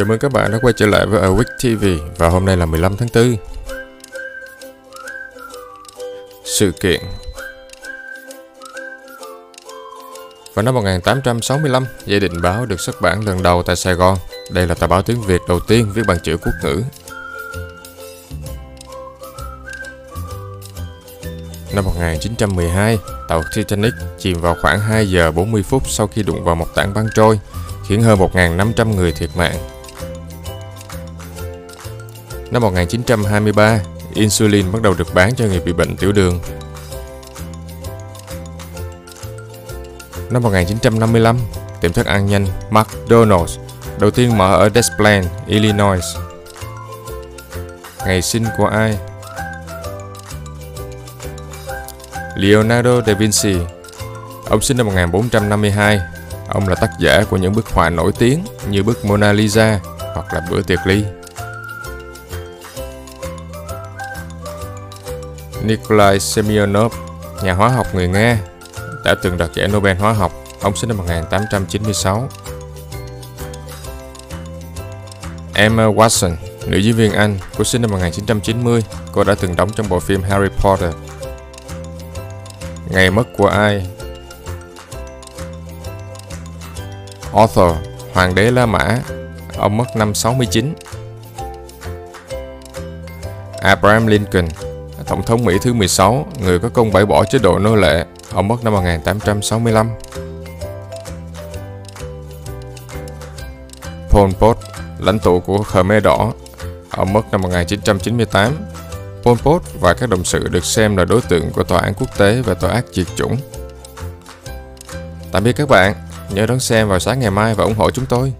Chào mừng các bạn đã quay trở lại với Awake TV và hôm nay là 15 tháng 4. Sự kiện Vào năm 1865, Gia định báo được xuất bản lần đầu tại Sài Gòn. Đây là tờ báo tiếng Việt đầu tiên viết bằng chữ quốc ngữ. Năm 1912, tàu Titanic chìm vào khoảng 2 giờ 40 phút sau khi đụng vào một tảng băng trôi, khiến hơn 1.500 người thiệt mạng. Năm 1923, insulin bắt đầu được bán cho người bị bệnh tiểu đường. Năm 1955, tiệm thức ăn nhanh McDonald's đầu tiên mở ở Des Plaines, Illinois. Ngày sinh của ai? Leonardo da Vinci Ông sinh năm 1452 Ông là tác giả của những bức họa nổi tiếng như bức Mona Lisa hoặc là Bữa tiệc ly. Nikolai Semyonov, nhà hóa học người Nga, đã từng đoạt giải Nobel hóa học. Ông sinh năm 1896. Emma Watson, nữ diễn viên Anh, cô sinh năm 1990. Cô đã từng đóng trong bộ phim Harry Potter. Ngày mất của ai? Arthur, hoàng đế La Mã. Ông mất năm 69. Abraham Lincoln, Tổng thống Mỹ thứ 16, người có công bãi bỏ chế độ nô lệ, ông mất năm 1865. Pol Pot, lãnh tụ của Khmer Đỏ, ông mất năm 1998. Pol Pot và các đồng sự được xem là đối tượng của Tòa án quốc tế về tội ác diệt chủng. Tạm biệt các bạn, nhớ đón xem vào sáng ngày mai và ủng hộ chúng tôi.